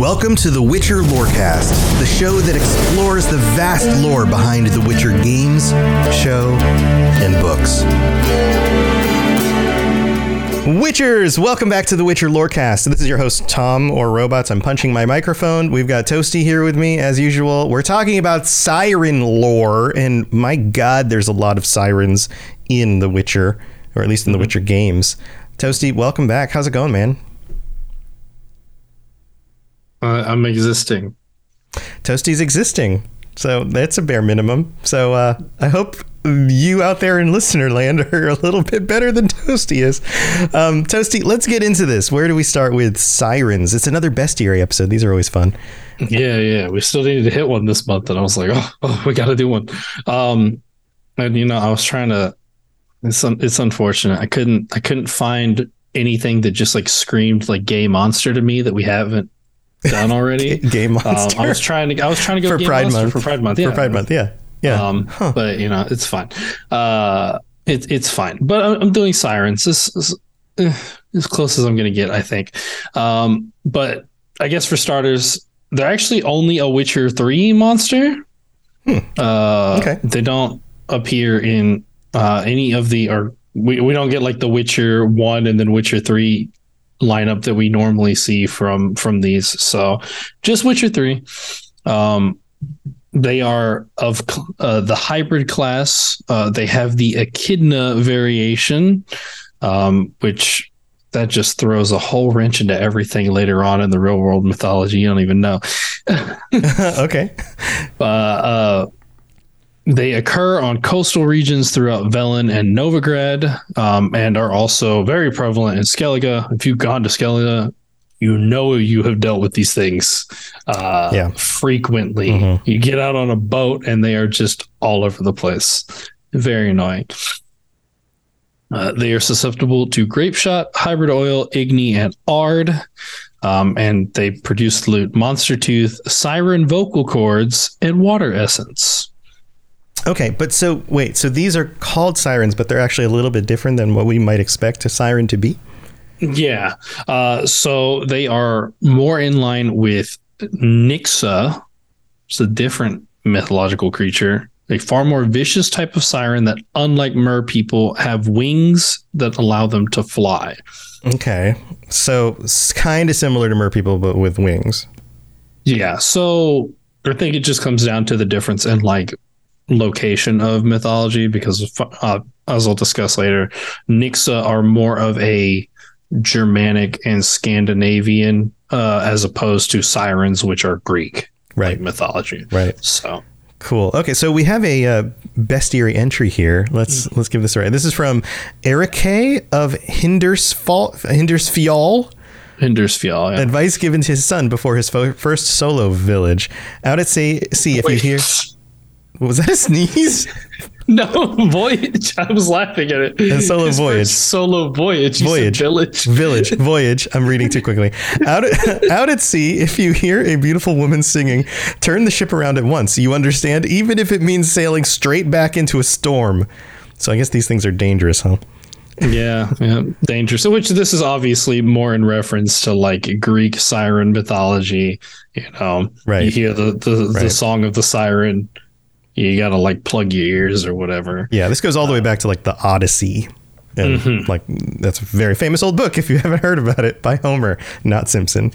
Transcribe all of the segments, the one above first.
Welcome to the Witcher Lorecast, the show that explores the vast lore behind the Witcher games, show, and books. Witchers, welcome back to the Witcher Lorecast. This is your host Tom or Robots. I'm punching my microphone. We've got Toasty here with me as usual. We're talking about siren lore, and my God, there's a lot of sirens in The Witcher, or at least in the mm-hmm. Witcher games. Toasty, welcome back. How's it going, man? Uh, I'm existing. Toasty's existing. So that's a bare minimum. So uh, I hope you out there in listener land are a little bit better than Toasty is. Um, Toasty, let's get into this. Where do we start with sirens? It's another bestiary episode. These are always fun. Yeah, yeah. We still needed to hit one this month, and I was like, oh, oh we got to do one. Um, and you know, I was trying to. It's it's unfortunate. I couldn't I couldn't find anything that just like screamed like gay monster to me that we haven't done already. Game monster. Um, I was trying to I was trying to go for Gay Pride Monster Month. for Pride Month. Yeah. For Pride Month, yeah. Yeah. Um, Huh. but you know, it's fine. Uh, it's it's fine. But I'm, I'm doing sirens. This is eh, as close as I'm gonna get, I think. Um, but I guess for starters, they're actually only a Witcher three monster. Hmm. Uh, Okay. They don't appear in uh, any of the or we, we don't get like the Witcher one and then Witcher three lineup that we normally see from from these. So just Witcher three. Um, they are of uh, the hybrid class. Uh, they have the Echidna variation, um, which that just throws a whole wrench into everything later on in the real world mythology. You don't even know. okay. Uh, uh, they occur on coastal regions throughout Velen and Novigrad, um, and are also very prevalent in Skellige. If you've gone to Skellige, you know you have dealt with these things uh, Yeah. frequently. Mhm. You get out on a boat, and they are just all over the place. Very annoying. Uh, they are susceptible to grape shot, hybrid oil, igni, and ard. Um, and they produce loot monster tooth, siren vocal cords, and water essence. Okay, but so wait, so these are called sirens, but they're actually a little bit different than what we might expect a siren to be. Yeah. Uh, so they are more in line with Nixa. It's a different mythological creature, a far more vicious type of siren that, unlike mer people, have wings that allow them to fly. Okay, so it's kind of similar to mer people, but with wings. Yeah. So I think it just comes down to the difference in like location of mythology because uh, as I'll discuss later, Nixa are more of a Germanic and Scandinavian uh, as opposed to sirens, which are Greek Right. like mythology. Right. So Cool. Okay, so we have a uh, bestiary entry here. Let's let's give this a right. This is from Erike of Hindersfall, Hindarsfjall. Hindarsfjall. Yeah. Advice given to his son before his fo- first solo village. Out at sea, see if you hear. Was that a sneeze? No, voyage. I was laughing at it. A solo His voyage. Solo voyage. Voyage. Village. Village, voyage. I'm reading too quickly. Out at, out at sea, if you hear a beautiful woman singing, turn the ship around at once. You understand, even if it means sailing straight back into a storm. So I guess these things are dangerous, huh? Yeah, yeah, dangerous. So, which this is obviously more in reference to like Greek siren mythology. You know, Right. You hear the the, Right. the song of the siren, you gotta like plug your ears or whatever. Yeah, this goes all the way back to like the Odyssey. And Mm-hmm. like that's a very famous old book if you haven't heard about it by Homer, not Simpson.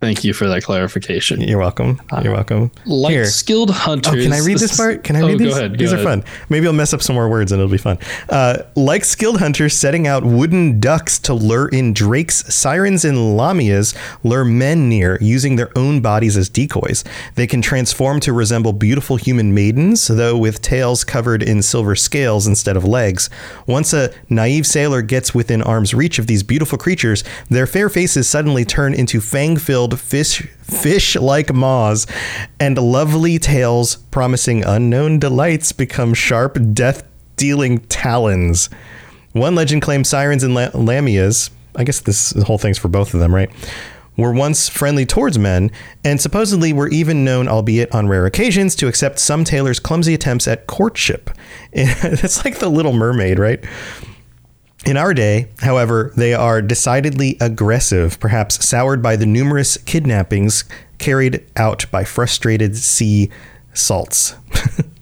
Thank you for that clarification. You're welcome. You're welcome. Like Here. skilled hunters. Oh, can I read this part? Can I Oh, read go these? ahead, go these are fun. Maybe I'll mess up some more words and it'll be fun. Uh, like skilled hunters setting out wooden ducks to lure in drakes, sirens, and lamias lure men near using their own bodies as decoys. They can transform to resemble beautiful human maidens, though with tails covered in silver scales instead of legs. Once a naive sailor gets within arm's reach of these beautiful creatures, their fair faces suddenly turn into fang-filled fish fish-like maws, and lovely tails promising unknown delights become sharp, death-dealing talons. One legend claims sirens and la- lamias. I guess this whole thing's for both of them, right? Were once friendly towards men, and supposedly were even known, albeit on rare occasions, to accept some tailors' clumsy attempts at courtship. That's like the Little Mermaid, right? In our day, however, they are decidedly aggressive, perhaps soured by the numerous kidnappings carried out by frustrated sea salts.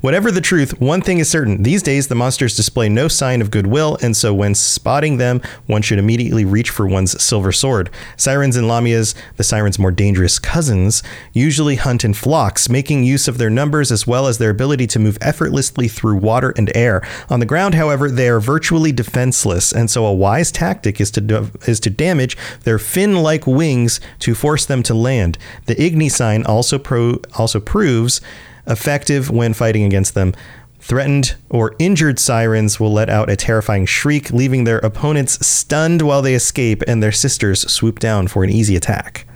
Whatever the truth, one thing is certain. These days, the monsters display no sign of goodwill, and so when spotting them, one should immediately reach for one's silver sword. Sirens and Lamias, the sirens' more dangerous cousins, usually hunt in flocks, making use of their numbers as well as their ability to move effortlessly through water and air. On the ground, however, they are virtually defenseless, and so a wise tactic is to do- is to damage their fin-like wings to force them to land. The Igni sign also pro- also proves effective when fighting against them. Threatened or injured sirens will let out a terrifying shriek, leaving their opponents stunned while they escape, and their sisters swoop down for an easy attack.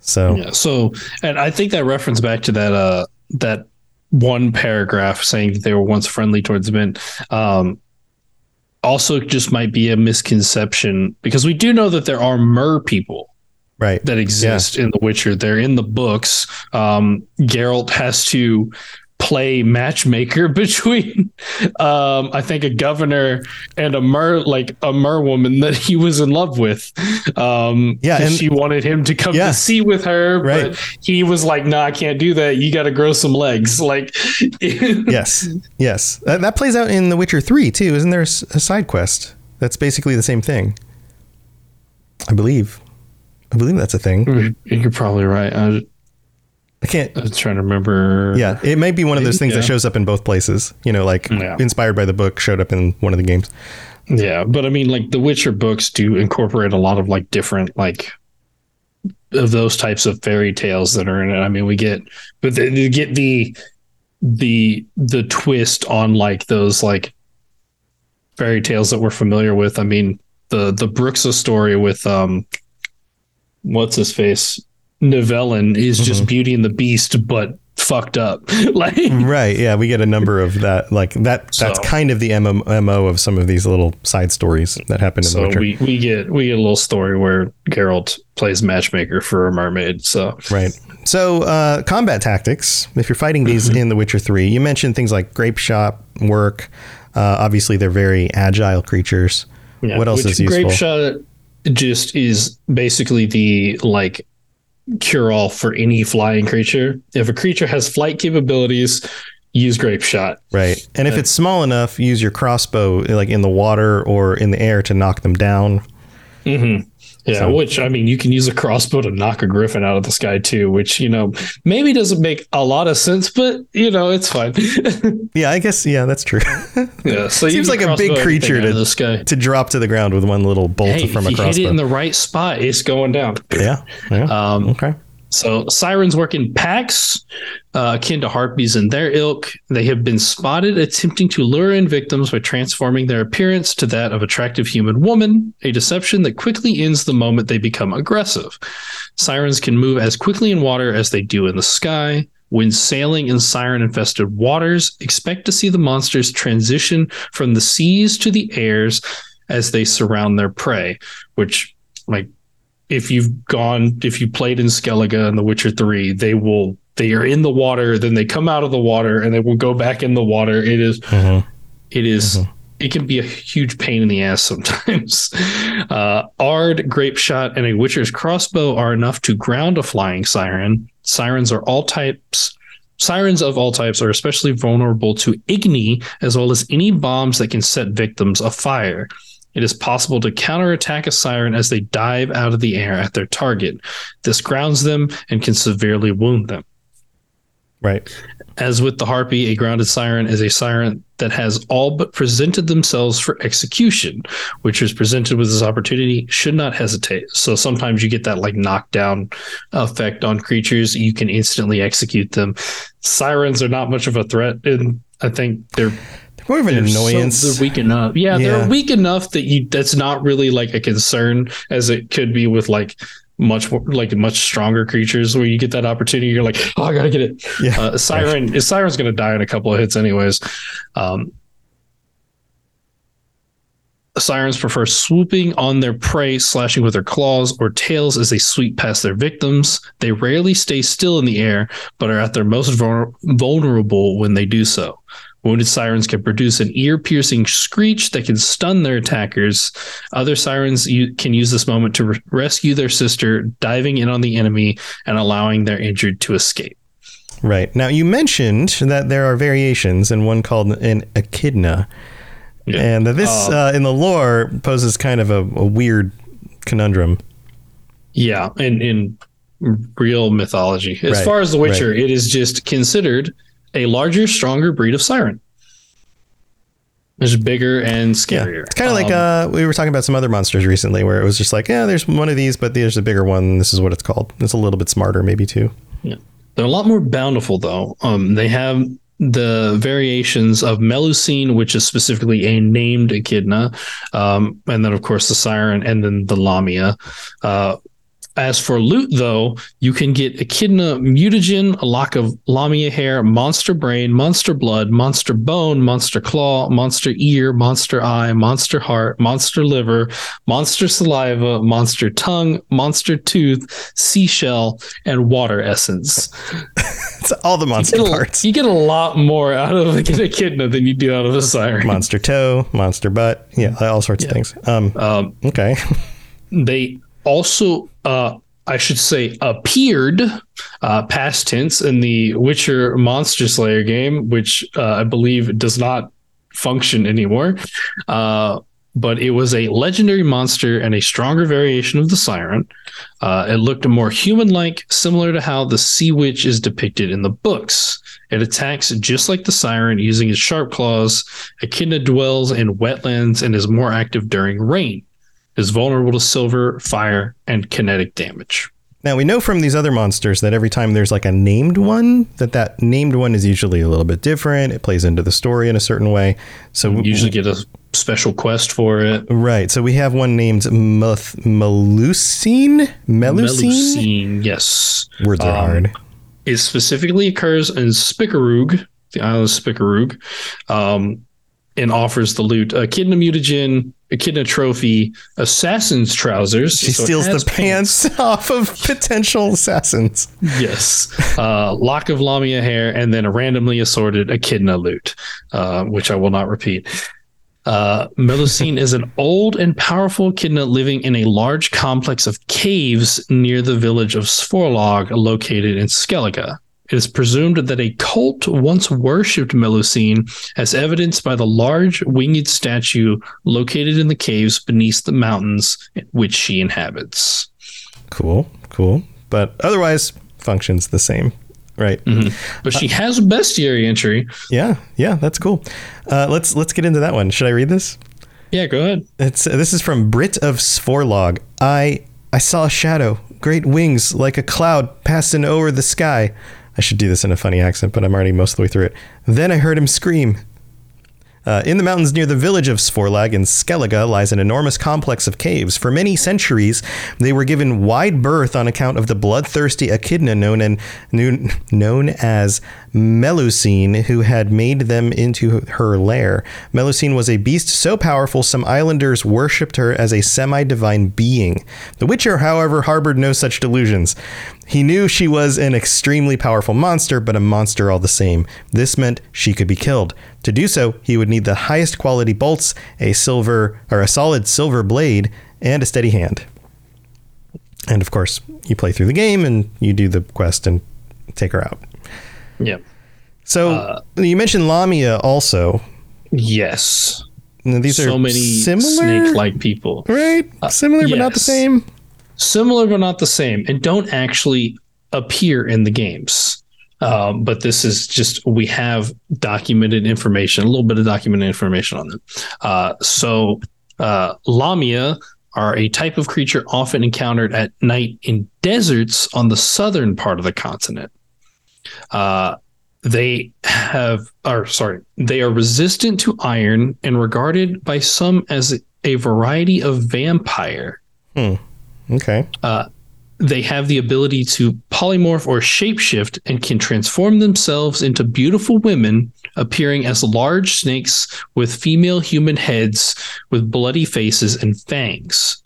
So, Yeah. So, and I think that reference back to that uh that one paragraph saying that they were once friendly towards men. Um, also, just might be a misconception because we do know that there are mer people right. that exist in The Witcher. They're in the books. Um, Geralt has to play matchmaker between, um, I think, a governor and a mer like a mer woman that he was in love with. Um, Yeah, and- she wanted him to come Yeah. to sea with her, Right. but he was like, "No, I can't do that. You got to grow some legs." Like, yes, yes. That, that plays out in The Witcher 3 too. Isn't there a side quest that's basically the same thing? I believe. I believe that's a thing. You're probably right. I was, I can't. I was trying to remember. Yeah, it may be one of those things that shows up in both places. You know, like Yeah. inspired by the book, showed up in one of the games. Yeah, but I mean, like the Witcher books do incorporate a lot of like different like of those types of fairy tales that are in it. I mean, we get, but they, they get the the the twist on like those like fairy tales that we're familiar with. I mean, the the Bruxa story with um, what's his face, Nivellen is just Beauty and the Beast, but fucked up. like, Right. Yeah, we get a number of that. Like that. That's So- kind of the MO, MO of some of these little side stories that happen in The so Witcher. we we get we get a little story where Geralt plays matchmaker for a mermaid. So Right. So, uh, combat tactics. If you're fighting these Mm-hmm. in The Witcher 3, you mentioned things like grape shot work. Uh, obviously, they're very agile creatures. Yeah, what else which is useful? Grape shot just is basically the like cure all for any flying creature. If a creature has flight capabilities, use grape shot. Right. And if it's small enough, use your crossbow like in the water or in the air to knock them down. Mm-hmm. Yeah, So- which I mean, you can use a crossbow to knock a griffin out of the sky too, which you know maybe doesn't make a lot of sense, but you know it's fine. Yeah, I guess. Yeah, that's true. yeah, so you Seems like a big creature to- the sky. to drop to the ground with one little bolt Hey, from a crossbow. hit it in the right spot, it's going down. yeah. Yeah. Um, okay. So sirens work in packs, uh, akin to harpies in their ilk. They have been spotted attempting to lure in victims by transforming their appearance to that of attractive human woman, a deception that quickly ends the moment they become aggressive. Sirens can move as quickly in water as they do in the sky. When sailing in siren infested waters, expect to see the monsters transition from the seas to the airs as they surround their prey, which, like, if you've gone if you played in Skellige and The Witcher 3, they will they are in the water, then they come out of the water and they will go back in the water. It is Mhm. it is- it can be a huge pain in the ass sometimes. Uh, Ard, Grape Shot, and a Witcher's crossbow are enough to ground a flying siren. Sirens are all types. Sirens of all types are especially vulnerable to igni, as well as any bombs that can set victims afire. It is possible to counterattack a siren as they dive out of the air at their target. This grounds them and can severely wound them. Right. As with the Harpy, a grounded siren is a siren that has all but presented themselves for execution, which is presented with this opportunity, should not hesitate. So sometimes you get that like knockdown effect on creatures. You can instantly execute them. Sirens are not much of a threat, and I think they're More of an they're so- annoyance. they're weak enough. Yeah, Yeah. they're weak enough that you that's not really like a concern as it could be with like much more like much stronger creatures where you get that opportunity. You're like, oh, I gotta get it. Yeah. Uh, Siren, is Siren's gonna die in a couple of hits anyways. Um, Sirens prefer swooping on their prey, slashing with their claws or tails as they sweep past their victims. They rarely stay still in the air, but are at their most vul- vulnerable when they do so. Wounded sirens can produce an ear piercing screech that can stun their attackers. Other sirens u- can use this moment to re- rescue their sister, diving in on the enemy and allowing their injured to escape. Right. Now, you mentioned that there are variations, and one called an echidna. Yeah. And that this, Um, uh, in the lore, poses kind of a, a weird conundrum. Yeah, in in real mythology. As Right, far as The Witcher, it is just considered a larger, stronger breed of siren. It's bigger and Yeah. scarier. It's kind of like Um, uh, we were talking about some other monsters recently where it was just like, yeah, there's one of these, but there's a bigger one. This is what it's called. It's a little bit smarter, maybe too. Yeah, They're a lot more bountiful, though. Um, they have the variations of Melusine, which is specifically a named echidna, um, and then of course the siren, and then the lamia. Uh, as for loot, though, you can get echidna mutagen, a lock of lamia hair, monster brain, monster blood, monster bone, monster claw, monster ear, monster eye, monster heart, monster liver, monster saliva, monster tongue, monster tooth, seashell, and water essence. It's all the monster You a, parts. you get a lot more out of an echidna than you do out of a siren. monster toe, monster butt. Yeah, all sorts of things. Um, Um, okay. they also uh I should say appeared uh past tense in the Witcher Monster Slayer game, which uh, I believe does not function anymore. Uh but it was a legendary monster and a stronger variation of the siren. Uh, it looked more human-like, similar to how the sea witch is depicted in the books. It attacks just like the siren using its sharp claws. Echidna dwells in wetlands and is more active during rain is vulnerable to silver, fire, and kinetic damage. Now we know from these other monsters that every time there's like a named one, that that named one is usually a little bit different. It plays into the story in a certain way. So we usually get a special quest for it. right. So we have one named Meth- Melusine. Melusine. Melusine, yes. Words are Um, hard. It specifically occurs in Spikeroog, the island of Spikeroog, um, and offers the loot Echidna mutagen, Echidna trophy, assassin's trousers. She so steals the pants off of potential assassins. Yes. Uh, lock of Lamia hair and then a randomly assorted echidna loot, uh, which I will not repeat. Uh, Melusine is an old and powerful echidna living in a large complex of caves near the village of Svorlag, located in Skellige. It is presumed that a cult once worshipped Melusine, as evidenced by the large winged statue located in the caves beneath the mountains which she inhabits. Cool, cool. But otherwise, functions the same. Right. But she has a bestiary entry. Yeah, yeah, that's cool. Uh, let's let's get into that one. Should I read this? Yeah, go ahead. It's this is from Brit of Svorlag. I I saw a shadow, great wings like a cloud passing over the sky. I should do this in a funny accent, but I'm already most of the way through it. Then I heard him scream. Uh, in the mountains near the village of Svorlag in Skellige lies an enormous complex of caves. For many centuries, they were given wide berth on account of the bloodthirsty echidna known, and, known, known as Melusine, who had made them into her lair. Melusine was a beast so powerful some islanders worshipped her as a semi divine being. The Witcher, however, harbored no such delusions. He knew she was an extremely powerful monster, but a monster all the same. This meant she could be killed. To do so, he would need the highest quality bolts, a silver or a solid silver blade, and a steady hand. And of course, you play through the game and you do the quest and take her out. Yeah. So Uh, you mentioned Lamia also. Yes. Now, These so are many similar, snake-like people. right? Similar, but not the same. Similar but not the same, and don't actually appear in the games. Um, but this is just we have documented information, a little bit of documented information on them. Uh, so uh, Lamia are a type of creature often encountered at night in deserts on the southern part of the continent. Uh, they have, or sorry, they are resistant to iron and regarded by some as a variety of vampire. Okay. Uh, they have the ability to polymorph or shapeshift and can transform themselves into beautiful women, appearing as large snakes with female human heads with bloody faces and fangs.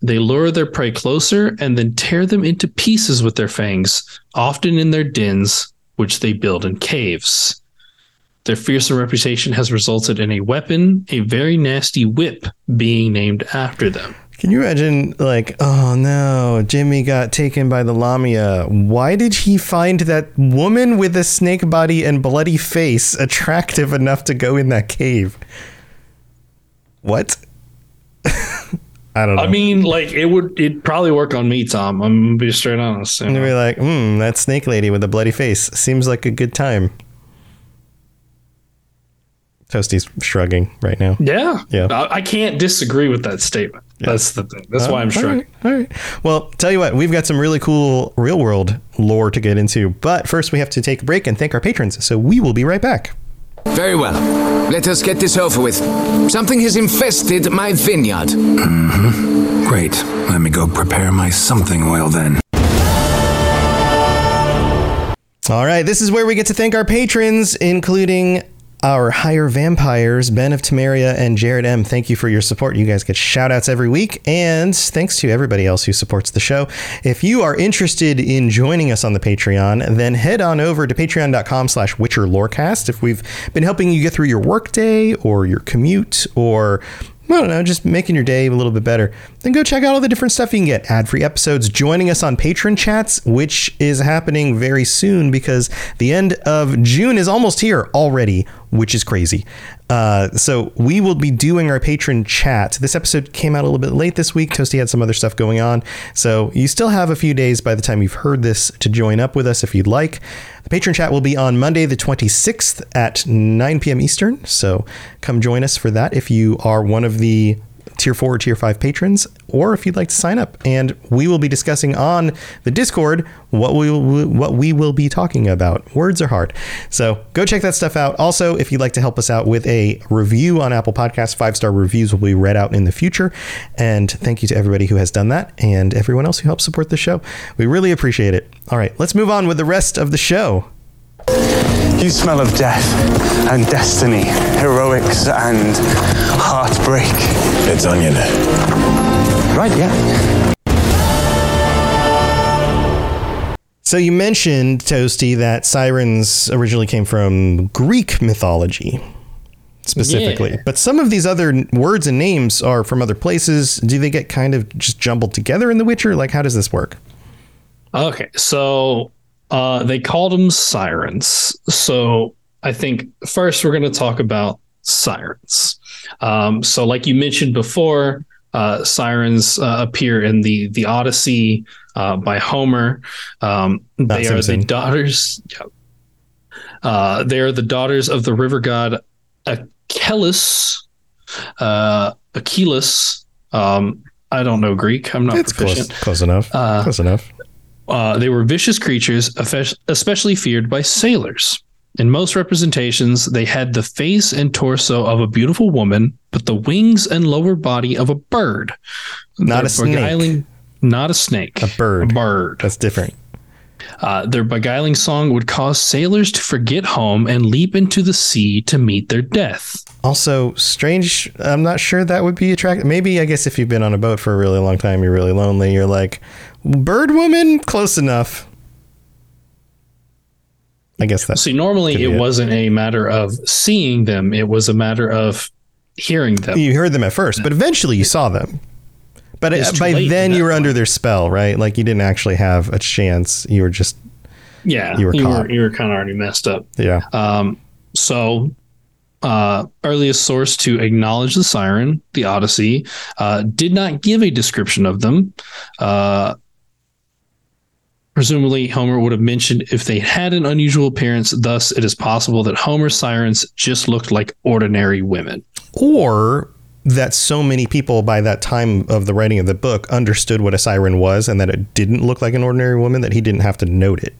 They lure their prey closer and then tear them into pieces with their fangs, often in their dens, which they build in caves. Their fearsome reputation has resulted in a weapon, a very nasty whip, being named after them. Can you imagine, like, oh no, Jimmy got taken by the Lamia. Why did he find that woman with a snake body and bloody face attractive enough to go in that cave? What? I don't know. I mean, like it would it probably work on me, Tom. I'm gonna be straight honest. you and know? be like, hmm, that snake lady with the bloody face seems like a good time. Toasty's shrugging right now. Yeah, Yeah. I, I can't disagree with that statement. That's the thing. That's why I'm All struggling all right Well, tell you what, we've got some really cool real world lore to get into. But first, we have to take a break and thank our patrons. So we will be right back. Very well. Let us get this over with. Something has infested my vineyard. Mm-hmm. Great. Let me go prepare my something oil then. All right, this is where we get to thank our patrons, including our higher vampires, Ben of Temeria and Jared M. Thank you for your support. You guys get shout outs every week. And thanks to everybody else who supports the show. If you are interested in joining us on the Patreon, then head on over to patreon.com slash Witcher Lorecast. If we've been helping you get through your workday or your commute or I don't know, just making your day a little bit better, then go check out all the different stuff you can get. Ad free episodes, joining us on patron chats, which is happening very soon because the end of June is almost here already, which is crazy. Uh, so we will be doing our patron chat. This episode came out a little bit late this week. Toasty had some other stuff going on. So you still have a few days by the time you've heard this to join up with us if you'd like. The patron chat will be on Monday, the 26th at 9 p.m. Eastern. So come join us for that if you are one of the tier four or tier five patrons, or if you'd like to sign up. And we will be discussing on the Discord what we will, what we will be talking about. Words are hard. So go check that stuff out. Also, if you'd like to help us out with a review on Apple Podcasts, five star reviews will be read out in the future. And thank you to everybody who has done that and everyone else who helps support the show. We really appreciate it. All right, let's move on with the rest of the show. You smell of death and destiny, heroics and heartbreak. It's onion. Right, yeah. So you mentioned, Toasty, that sirens originally came from Greek mythology, specifically. Yeah. But some of these other words and names are from other places. Do they get kind of just jumbled together in The Witcher? Like, how does this work? Okay, so uh, they called them sirens. So I think first we're going to talk about sirens. Um, so, like you mentioned before, uh, sirens uh, appear in the the Odyssey uh, by Homer. Um, they are the daughters. yeah. Uh, they are the daughters of the river god Achilles. Uh, Achilles. Um, I don't know Greek. I'm not It's proficient. close, close enough. Uh, close enough. Uh, they were vicious creatures, especially feared by sailors. In most representations, they had the face and torso of a beautiful woman, but the wings and lower body of a bird. Not Their a snake. Not a snake. A bird. A bird. That's different. Uh, their beguiling song would cause sailors to forget home and leap into the sea to meet their death. Also, strange. I'm not sure that would be attractive. Maybe, I guess, if you've been on a boat for a really long time, you're really lonely. You're like, bird woman, close enough. I guess that's See, normally it it. wasn't a matter of seeing them, it was a matter of hearing them. you heard them at first, but eventually you saw them. But by then you were under their spell, right? Like you didn't actually have a chance. You were just yeah, you were you were, you were kind of already messed up. yeah. Um, so, uh, earliest source to acknowledge the siren, the Odyssey, uh, did not give a description of them. Uh, presumably, Homer would have mentioned if they had an unusual appearance. Thus, it is possible that Homer's sirens just looked like ordinary women. or that so many people by that time of the writing of the book understood what a siren was and that it didn't look like an ordinary woman that he didn't have to note it.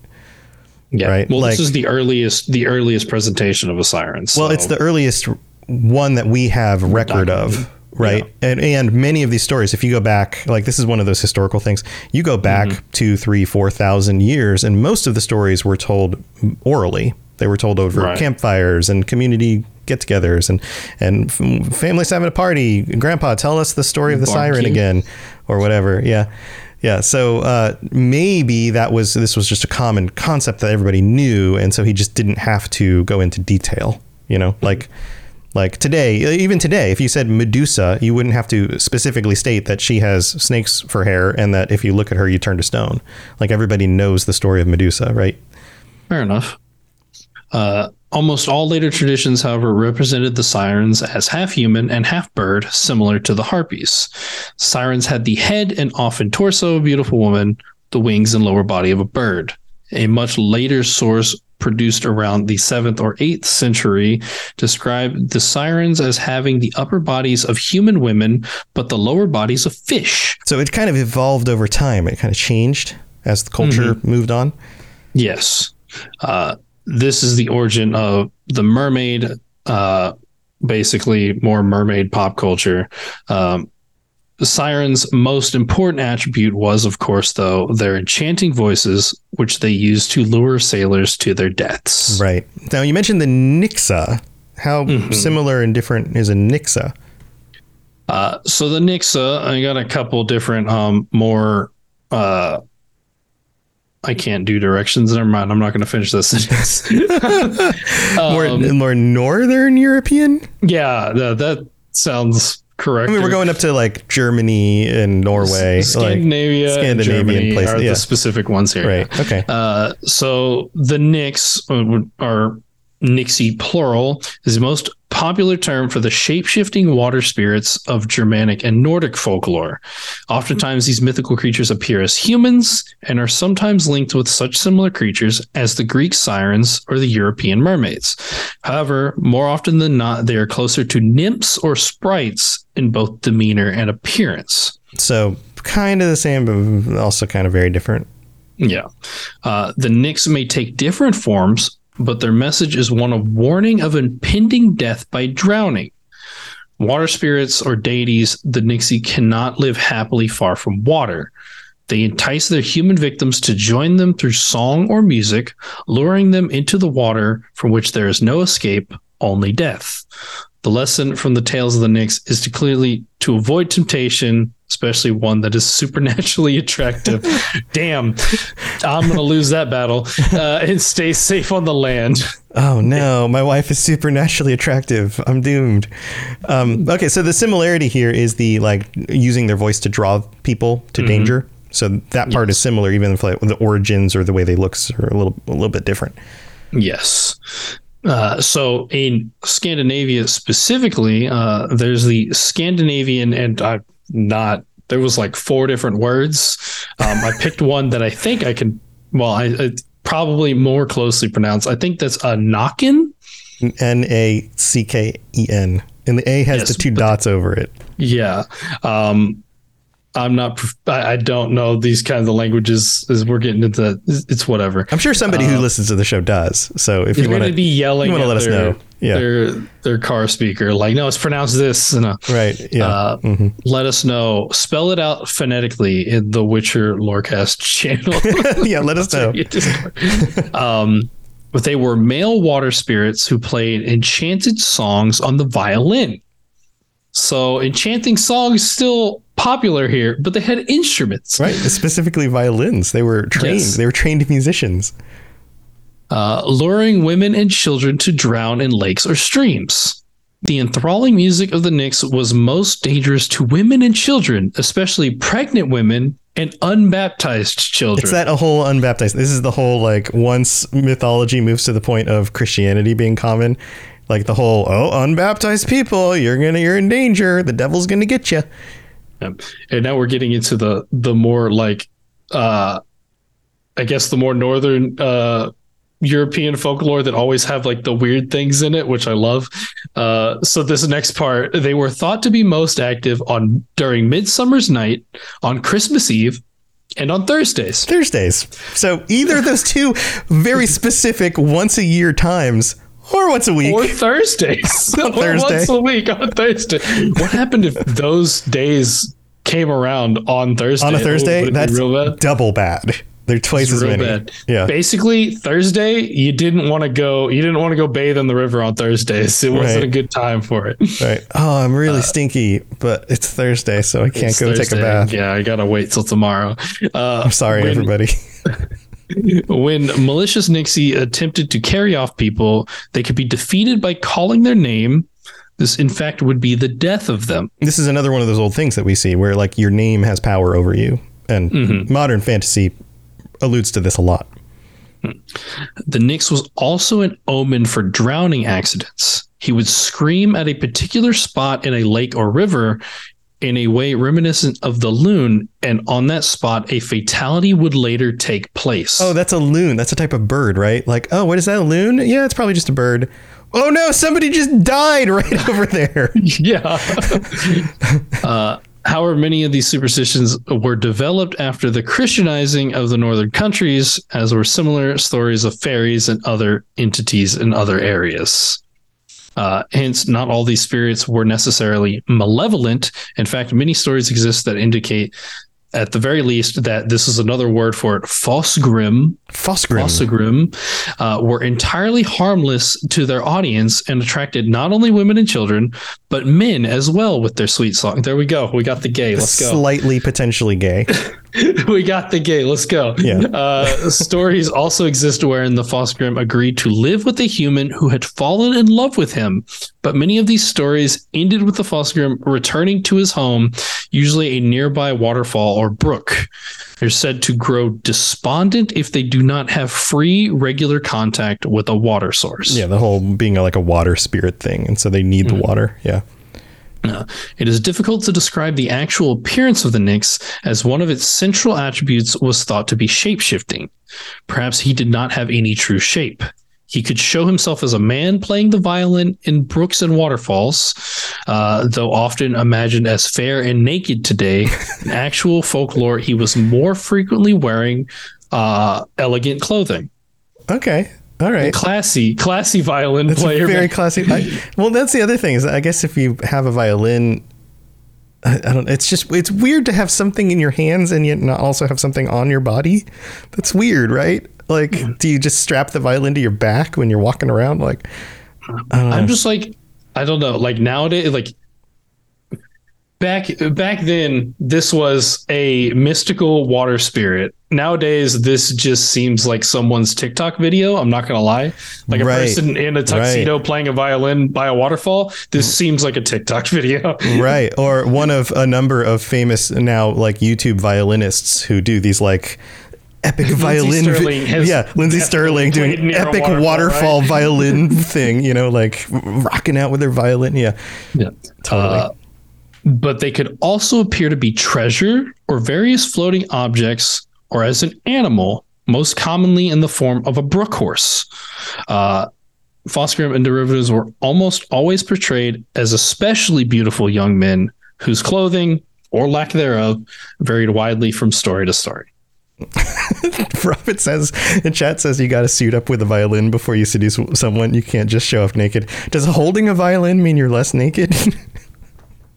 Yeah. Right, Well, like- this is the earliest, the earliest presentation of a siren. Well, it's the earliest one that we have record of, right? And and many of these stories, if you go back, like this is one of those historical things. You go back Mm-hmm. two, three, four thousand years, and most of the stories were told orally. They were told over Right. campfires and community get-togethers, and and families having a party. Grandpa, tell us the story of the siren again, or whatever. Yeah. Yeah, so uh, maybe that was this was just a common concept that everybody knew, and so he just didn't have to go into detail You know, like like today, even today, if you said Medusa, you wouldn't have to specifically state that she has snakes for hair and that if you look at her, you turn to stone. Like everybody knows the story of Medusa, right? Fair enough. Uh, almost all later traditions, however, represented the sirens as half human and half bird, similar to the harpies. Sirens had the head and often torso of a beautiful woman, the wings and lower body of a bird. A much later source produced around the 7th or 8th century described the sirens as having the upper bodies of human women but the lower bodies of fish. So it kind of evolved over time. It kind of changed as the culture moved on. Yes. Uh, this is the origin of the mermaid, uh, basically more mermaid pop culture. Um, the sirens' most important attribute was, of course, though, their enchanting voices, which they used to lure sailors to their deaths. Right. Now, you mentioned the Nixa. How similar and different is a Nixa? Uh, so the Nixa, I got a couple different, um, more. Uh, I can't do directions. Never mind. I'm not going to finish this sentence. More, Um, more northern European? yeah, that, that sounds correct. I mean, we're going up to like Germany and Norway. like- Scandinavia, and Scandinavian Germany places, are yeah. the specific ones here. Right. Okay. Uh, so the uh, are Nixie plural is the most popular term for the shape-shifting water spirits of Germanic and Nordic folklore. Oftentimes, these mythical creatures appear as humans and are sometimes linked with such similar creatures as the Greek sirens or the European mermaids. However, more often than not, they are closer to nymphs or sprites in both demeanor and appearance. So kind of the same, but also kind of very different. Yeah. Uh, the Nix may take different forms, but their message is one of warning of impending death by drowning. Water spirits or deities, the Nixie cannot live happily far from water. They entice their human victims to join them through song or music, luring them into the water from which there is no escape, only death. The lesson from the tales of the Nix is to clearly to avoid temptation, especially one that is supernaturally attractive. Damn, I'm gonna lose that battle. Uh, and stay safe on the land. Oh no, my wife is supernaturally attractive. I'm doomed. Um, okay, so the similarity here is the like using their voice to draw people to danger. So that part is similar, even if like the origins or the way they look are a little a little bit different. Yes. Uh, so in Scandinavia specifically, uh, there's the Scandinavian, and I'm not. There was like four different words. Um, I picked one that I think I can. Well, I, I probably more closely pronounce. I think that's a knockin. N A C K E N, and the A has Yes, the two dots over it. Yeah. Um, I'm not. I, don't know these kinds of languages. As we're getting into, it's whatever. I'm sure somebody who listens to the show does. So if You're you going want to be yelling. you wanna at let us know. Yeah. Their their car speaker, like, no, it's pronounced this. And right, yeah, uh, Mhm. let us know. Spell it out phonetically in the Witcher Lorecast channel. yeah, let us know. um, but they were male water spirits who played enchanted songs on the violin. So enchanting songs still popular here, but they had instruments. Right, specifically violins. They were trained. Yes. They were trained musicians. Uh, luring women and children to drown in lakes or streams. The enthralling music of the Nix was most dangerous to women and children, especially pregnant women and unbaptized children. It's that a whole unbaptized. This is the whole like once mythology moves to the point of Christianity being common, like the whole oh unbaptized people, you're gonna you're in danger. The devil's gonna get you. And now we're getting into the the more like uh I guess the more northern uh European folklore that always have like the weird things in it, which I love. Uh, so this next part, they were thought to be most active on during Midsummer's Night, on Christmas Eve, and on Thursdays. Thursdays. So either those two very specific once a year times or once a week. Or Thursdays. On Or Thursday. once a week on Thursday. What happened if those days came around on Thursday? on a Oh, Thursday, be that's double bad. They're twice as many. bad. Yeah. Basically, Thursday, you didn't want to go. You didn't want to go bathe in the river on Thursdays. It wasn't Right. a good time for it. Right. Oh, I'm really stinky, but it's Thursday, so I can't Uh, go take a bath. Yeah, I gotta wait till tomorrow. Uh, I'm sorry, when- everybody. when malicious Nixie attempted to carry off people, they could be defeated by calling their name. This, in fact, would be the death of them. This is another one of those old things that we see where like your name has power over you, and modern fantasy alludes to this a lot. The Nix was also an omen for drowning accidents. He would scream at a particular spot in a lake or river in a way reminiscent of the loon, and on that spot, a fatality would later take place. Oh, that's a loon. That's a type of bird, right? Like, oh, what is that? A loon? Yeah, it's probably just a bird. Oh no, somebody just died right over there. yeah. uh, however, many of these superstitions were developed after the Christianizing of the northern countries, as were similar stories of fairies and other entities in other areas. Uh, hence, not all these spirits were necessarily malevolent. In fact, many stories exist that indicate, at the very least, that this is another word for it, Fosgrim, Fosgrim. Fossagrim, uh, were entirely harmless to their audience and attracted not only women and children, but men as well with their sweet song. There we go. We got the gay. Let's go. Slightly potentially gay. we got the gay. Let's go. Yeah. Uh, stories also exist wherein the Fosgrim agreed to live with a human who had fallen in love with him. But many of these stories ended with the Fosgrim returning to his home, usually a nearby waterfall or brook. They're said to grow despondent if they do not have free, regular contact with a water source. yeah, the whole being like a water spirit thing, and so they need the water. Yeah. It is difficult to describe the actual appearance of the Nix, as one of its central attributes was thought to be shapeshifting. Perhaps he did not have any true shape. He could show himself as a man playing the violin in brooks and waterfalls, uh, though often imagined as fair and naked today. In actual folklore, he was more frequently wearing uh, elegant clothing. Okay. All right. Classy, classy violin It's player. very classic. I, well, that's the other thing is I guess if you have a violin, I, I don't. It's just it's weird to have something in your hands and yet not also have something on your body. That's weird, right? Like, do you just strap the violin to your back when you're walking around? Like, I'm just like, I don't know. Like nowadays, like back back then, this was a mystical water spirit. Nowadays, this just seems like someone's TikTok video. I'm not gonna lie. Like a Right. person in a tuxedo playing a violin by a waterfall. This seems like a TikTok video. right? Or one of a number of famous now like YouTube violinists who do these like epic violin. vi- yeah, Lindsey Stirling doing played near a epic waterfall, waterfall, right? violin thing. You know, like rocking out with their violin. Yeah, Yeah. totally. Uh, but they could also appear to be treasure or various floating objects or as an animal, most commonly in the form of a brook horse. Uh, and derivatives were almost always portrayed as especially beautiful young men whose clothing or lack thereof varied widely from story to story. Robert says in chat says you got to suit up with a violin before you seduce someone. You can't just show up naked. Does holding a violin mean you're less naked?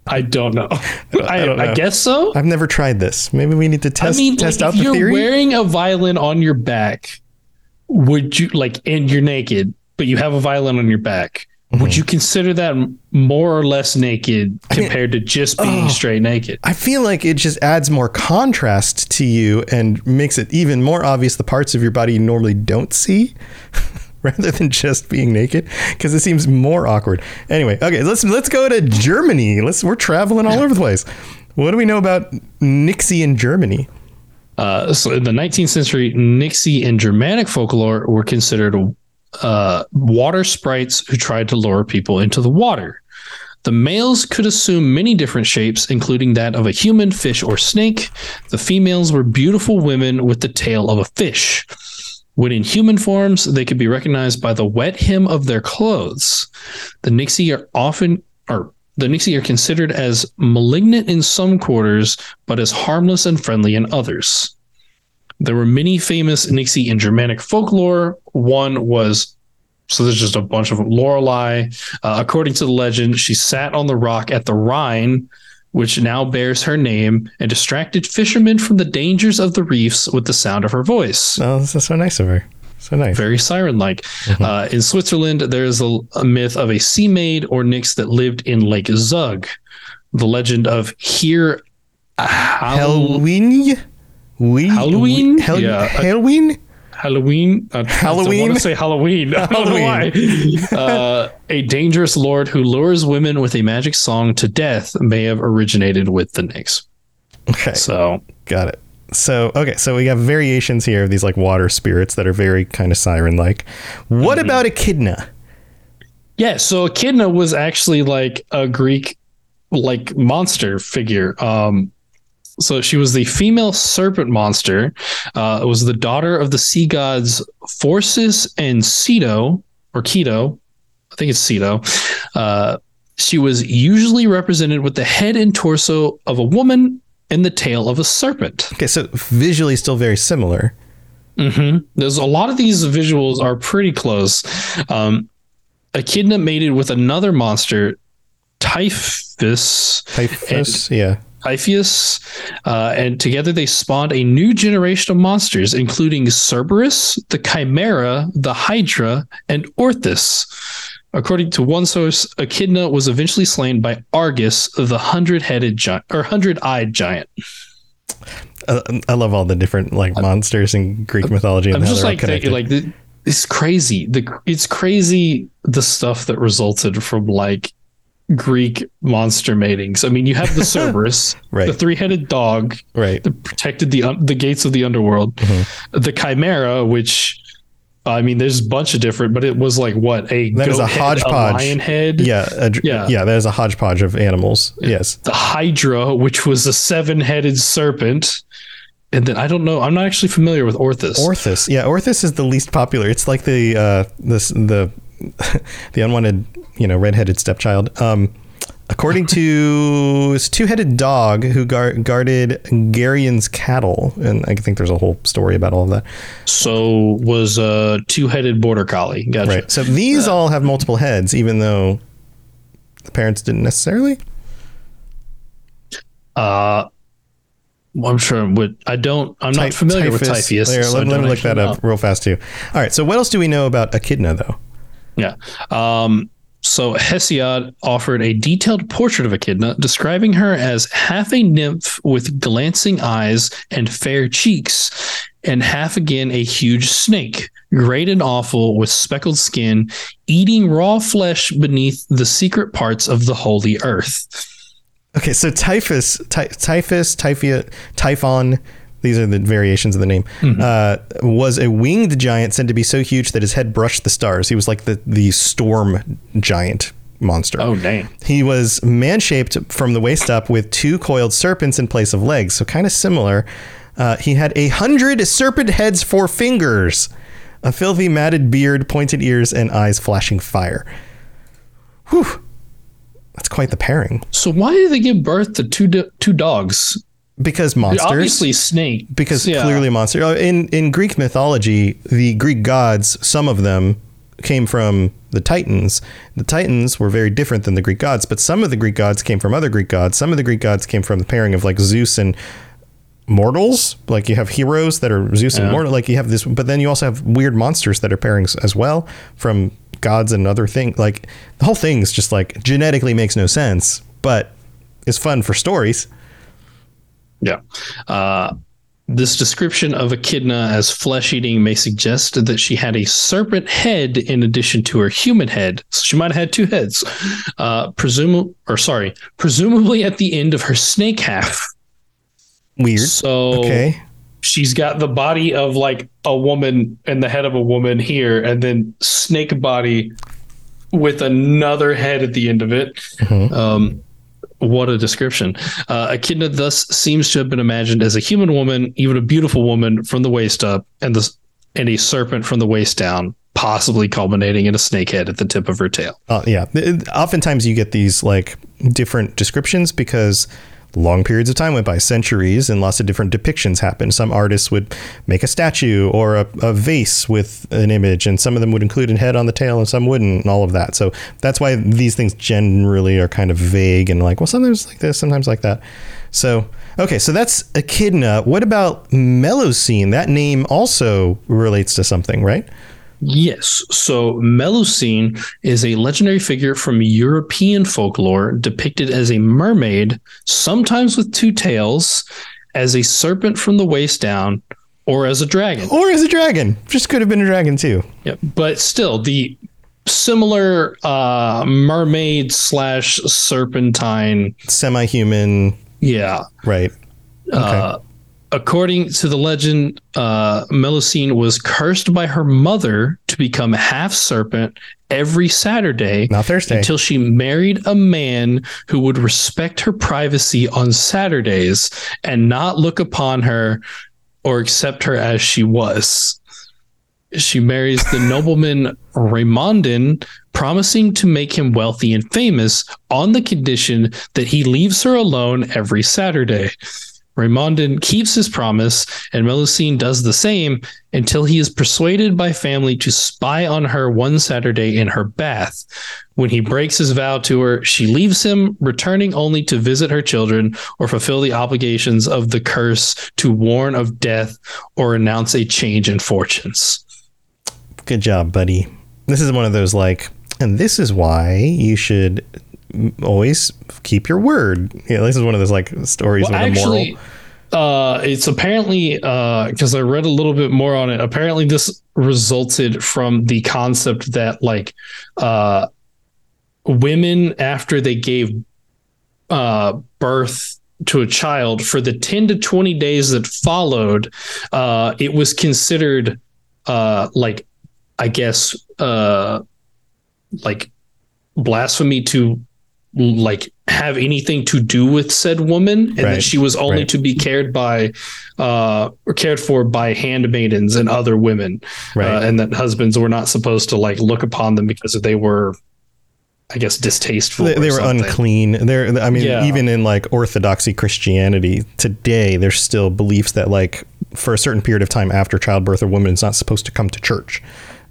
I don't know. I, don't I know. guess so. I've never tried this. Maybe we need to test I mean, test like, out if the you're theory. wearing a violin on your back, would you like, and you're naked, but you have a violin on your back? Mm-hmm. Would you consider that more or less naked compared to just being oh. straight naked? I feel like it just adds more contrast to you and makes it even more obvious the parts of your body you normally don't see. rather than just being naked because it seems more awkward. Anyway, okay, let's let's go to Germany. Let's we're traveling all over the place. What do we know about Nixie in Germany? Uh, so in the 19th century, Nixie and Germanic folklore were considered uh, water sprites who tried to lure people into the water. The males could assume many different shapes, including that of a human, fish, or snake. The females were beautiful women with the tail of a fish. When in human forms, they could be recognized by the wet hem of their clothes. The Nixie are often, or the Nixie are considered as malignant in some quarters, but as harmless and friendly in others. There were many famous Nixie in Germanic folklore. One was so there's just a bunch of. Lorelei, uh, according to the legend, she sat on the rock at the Rhine, which now bears her name, and distracted fishermen from the dangers of the reefs with the sound of her voice. Oh, this is so nice of her. So nice. Very siren like. Uh, in Switzerland, there's a, a myth of a sea maid or nix that lived in Lake Zug. The legend of here. Halloween? We, Halloween? Hel- Yeah. Halloween? Halloween. Uh, Halloween? I want to say Halloween. I don't know Halloween. why. uh, a dangerous lord who lures women with a magic song to death may have originated with the Nix. Okay. So Got it. So okay, so we have variations here of these like water spirits that are very kind of siren like. What about Echidna? yeah, so Echidna was actually like a Greek like monster figure. Um, so she was the female serpent monster. Uh, it was the daughter of the sea gods Phorcys and Ceto, or Keto. I think it's Ceto. Uh, she was usually represented with the head and torso of a woman and the tail of a serpent. Okay, so visually still very similar. Mm-hmm. There's a lot of these visuals are pretty close. Um, Echidna mated with another monster, Typhus. Typhus, yeah. Typhoeus, uh, and together they spawned a new generation of monsters, including Cerberus, the Chimera, the Hydra, and Orthus. According to one source, Echidna was eventually slain by Argus, the hundred-headed giant or hundred-eyed giant. Uh, I love all the different like monsters in Greek mythology and I'm just like thinking, like the, it's crazy. The it's crazy the stuff that resulted from like Greek monster matings. I mean, you have the Cerberus, Right. the three-headed dog, right. that protected the um, the gates of the underworld. Mm-hmm. The Chimera, which I mean, there's a bunch of different, but it was like what a That is a hodgepodge. lion head, Yeah, a, Yeah. yeah, That is a hodgepodge of animals. Yes. the Hydra, which was a seven-headed serpent, and then I don't know. I'm not actually familiar with Orthus. Orthus. Yeah, Orthus is the least popular. It's like the uh this the the unwanted, you know, redheaded stepchild. Um according to this two-headed dog who guard, guarded Geryon's cattle and I think there's a whole story about all of that. so was a two-headed border collie. Gotcha. Right. So these all have multiple heads even though the parents didn't necessarily. Uh, I'm sure. What I don't. I'm not Ty- familiar with typhus. Typhoeus. There, so let, let me look that up know. real fast too. All right. So what else do we know about Echidna though? Yeah. Um, so Hesiod offered a detailed portrait of Echidna, describing her as half a nymph with glancing eyes and fair cheeks, and half again a huge snake, great and awful with speckled skin, eating raw flesh beneath the secret parts of the holy earth. Okay, so typhus, ty- typhus, typhia, typhon. These are the variations of the name. Uh, was a winged giant said to be so huge that his head brushed the stars. He was like the the storm giant monster. Oh, dang. He was man shaped from the waist up with two coiled serpents in place of legs, so kind of similar. Uh, he had a hundred serpent heads for fingers, a filthy matted beard, pointed ears, and eyes flashing fire. Whew. That's quite the pairing. So why did they give birth to two do- two dogs? Because monsters. Obviously, snake. because Yeah. clearly monster. Uh, In in Greek mythology, the Greek gods, some of them came from the Titans. The Titans were very different than the Greek gods, but some of the Greek gods came from other Greek gods. Some of the Greek gods came from the pairing of like Zeus and mortals. Like you have heroes that are Zeus and mortal. Like you have this, but then you also have weird monsters that are pairings as well from gods and other things. Like the whole thing's just like genetically makes no sense, but is fun for stories. Yeah. Uh, this description of Echidna as flesh eating may suggest that she had a serpent head in addition to her human head. So she might have had two heads. Uh, presume or sorry, presumably at the end of her snake half. Weird. So Okay. she's got the body of like a woman and the head of a woman here, and then snake body with another head at the end of it. Um, what a description. Uh, Echidna thus seems to have been imagined as a human woman, even a beautiful woman from the waist up, and the and a serpent from the waist down, possibly culminating in a snake head at the tip of her tail. Uh, yeah. It- Oftentimes you get these like different descriptions because long periods of time went by, centuries, and lots of different depictions happened. Some artists would make a statue or a, a vase with an image, and some of them would include a head on the tail, and some wouldn't, and all of that. So that's why these things generally are kind of vague and like, well, sometimes like this, sometimes like that. So, okay, so that's Echidna. What about Melusine? That name also relates to something, right? Yes. So Melusine is a legendary figure from European folklore depicted as a mermaid, sometimes with two tails, as a serpent from the waist down, or as a dragon. Or as a dragon. Just could have been a dragon too. Yeah, but still, the similar uh, mermaid slash serpentine. Semi human. Yeah. Right. Uh, according to the legend, uh, Melusine was cursed by her mother to become half serpent every Saturday Not Thursday. until she married a man who would respect her privacy on Saturdays and not look upon her or accept her as she was. She marries the nobleman Raymondin, promising to make him wealthy and famous on the condition that he leaves her alone every Saturday. Raymondin keeps his promise, and Melusine does the same until he is persuaded by family to spy on her one Saturday in her bath. When he breaks his vow to her, she leaves him, returning only to visit her children or fulfill the obligations of the curse to warn of death or announce a change in fortunes. Good job, buddy. This is one of those like, and this is why you should always keep your word. Yeah, this is one of those like stories Well, with a actually, moral. uh, it's apparently because I read a little bit more on it. Apparently, this resulted from the concept that like uh, women after they gave uh, birth to a child for the 10 to 20 days that followed uh, it was considered uh, like i guess uh, like blasphemy to like have anything to do with said woman and Right, that she was only right. to be cared by uh or cared for by handmaidens and other women Right. uh, and that husbands were not supposed to like look upon them because they were i guess distasteful They, they were something. unclean. They're, I mean, Yeah. even in like Orthodoxy Christianity today, there's still beliefs that like for a certain period of time after childbirth, a woman is not supposed to come to church.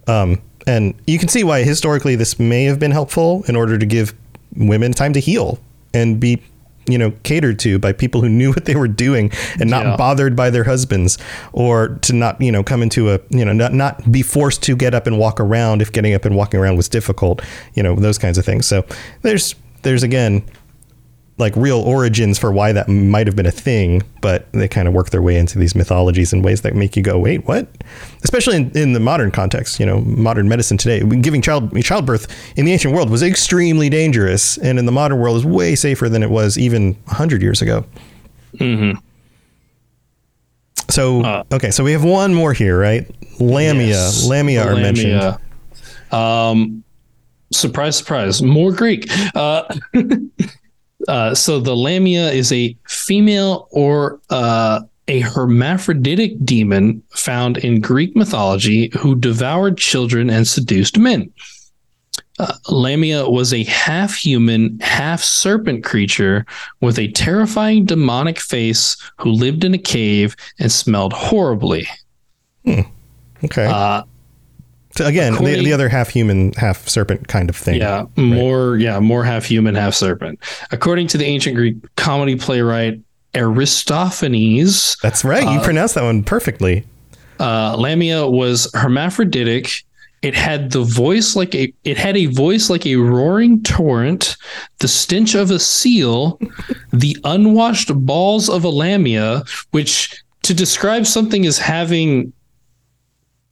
Um, and you can see why historically this may have been helpful in order to give women time to heal and be, you know, catered to by people who knew what they were doing and not Yeah. bothered by their husbands or to not, you know, come into a, you know, not, not be forced to get up and walk around if getting up and walking around was difficult, you know, those kinds of things. So there's, there's again, like real origins for why that might have been a thing, but they kind of work their way into these mythologies in ways that make you go, wait, what? Especially in, in the modern context, you know, modern medicine today, giving child childbirth in the ancient world was extremely dangerous, and in the modern world is way safer than it was even hundred years ago. Mm-hmm. So Uh, okay, so we have one more here, right? Lamia, Yes. Lamia are mentioned. Lamia. Um, surprise, surprise, more Greek. Uh, uh, so the Lamia is a female or uh, a hermaphroditic demon found in Greek mythology who devoured children and seduced men. Uh, Lamia was a half human, half serpent creature with a terrifying demonic face who lived in a cave and smelled horribly. Okay, Uh, again, the, according- the other half human, half serpent kind of thing. Yeah, more yeah, more half human, half serpent. According to the ancient Greek comedy playwright Aristophanes, That's right. You pronounced that one perfectly. uh, Lamia was hermaphroditic. It had the voice like a it had a voice like a roaring torrent, the stench of a seal, the unwashed balls of a lamia, which to describe something as having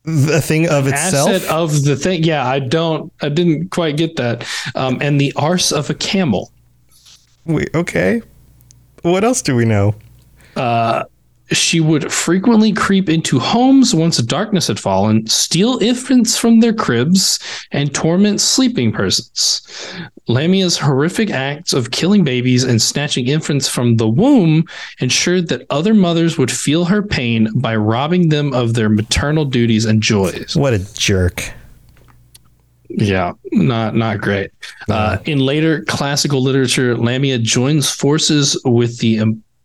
The thing of itself. asset of the thing. Yeah, I don't I didn't quite get that. Um, and the arse of a camel. Wait, okay. What else do we know? uh, she would frequently creep into homes once darkness had fallen, steal infants from their cribs, and torment sleeping persons. Lamia's horrific acts of killing babies and snatching infants from the womb ensured that other mothers would feel her pain by robbing them of their maternal duties and joys. What a jerk. Yeah, not not great. Uh, in later classical literature, Lamia joins forces with the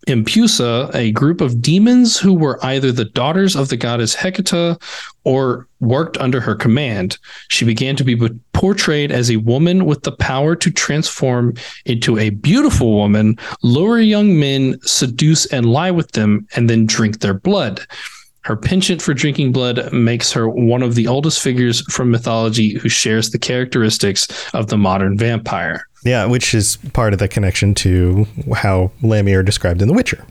Empusa, a group of demons who were either the daughters of the goddess Hecate or worked under her command. She began to be portrayed as a woman with the power to transform into a beautiful woman, lure young men, seduce and lie with them, and then drink their blood. Her penchant for drinking blood makes her one of the oldest figures from mythology who shares the characteristics of the modern vampire. Yeah, which is part of the connection to how Lamia are described in The Witcher.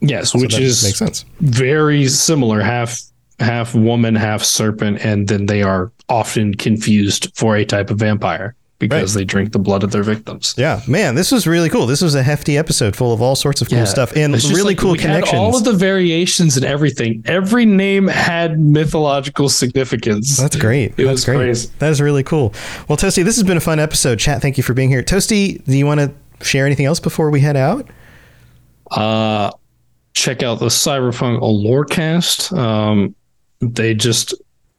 Yes, So which is makes sense. very similar. Half half woman, half serpent, and then they are often confused for a type of vampire because Right. they drink the blood of their victims. Yeah, man, this was really cool. This was a hefty episode full of all sorts of cool stuff and really like cool connections. all of the variations and everything. Every name had mythological significance. That's great. It That's was great. crazy. That is really cool. Well, Toasty, this has been a fun episode. Chat, thank you for being here. Toasty, do you want to share anything else before we head out? Uh, check out the Cyberpunk Lorecast. Um, they just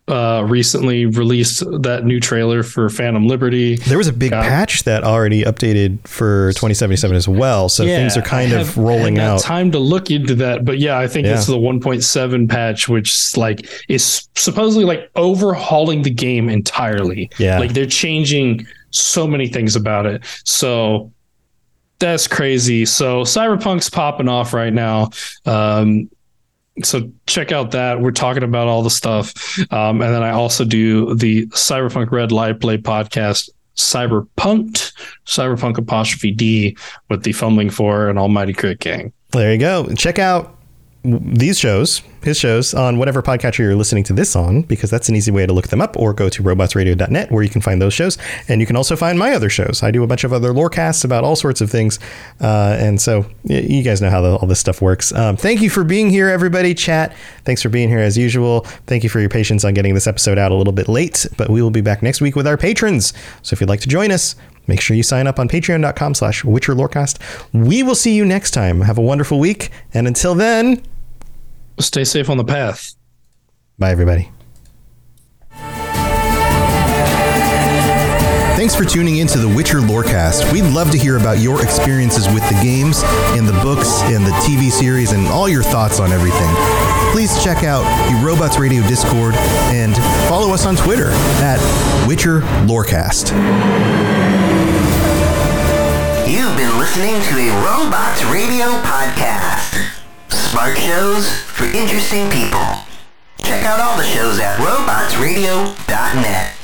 uh, recently released that new trailer for Phantom Liberty. There was a big Got patch that already updated for 2077 as well. So things are kind I of rolling out. Time to look into that, but yeah, I think it's Yeah. the 1.7 patch, which like is supposedly like overhauling the game entirely. Yeah. like they're changing so many things about it. So that's crazy. So Cyberpunk's popping off right now. Um, so check out that. We're talking about all the stuff. Um, and then I also do the Cyberpunk Red Live Play podcast, Cyberpunked, Cyberpunk apostrophe D with the Fumbling for an Almighty Crit Gang. There you go. Check out these shows, his shows, on whatever podcatcher you're listening to this on, because that's an easy way to look them up, or go to robotsradio.net where you can find those shows. And you can also find my other shows. I do a bunch of other lore casts about all sorts of things. Uh, and so you guys know how the, all this stuff works. Um, thank you for being here, everybody. Chat, thanks for being here as usual. Thank you for your patience on getting this episode out a little bit late, but we will be back next week with our patrons. So if you'd like to join us, Make sure you sign up on patreon.com slash Witcher Lorecast. We will see you next time. Have a wonderful week. And until then, Stay safe on the path. Bye, everybody. Thanks for tuning in to the Witcher Lorecast. We'd love to hear about your experiences with the games and the books and the TV series and all your thoughts on everything. Please check out the Robots Radio Discord and follow us on Twitter at Witcher Lorecast. You've been listening to a Robots Radio podcast. Smart shows for interesting people. Check out all the shows at robotsradio.net.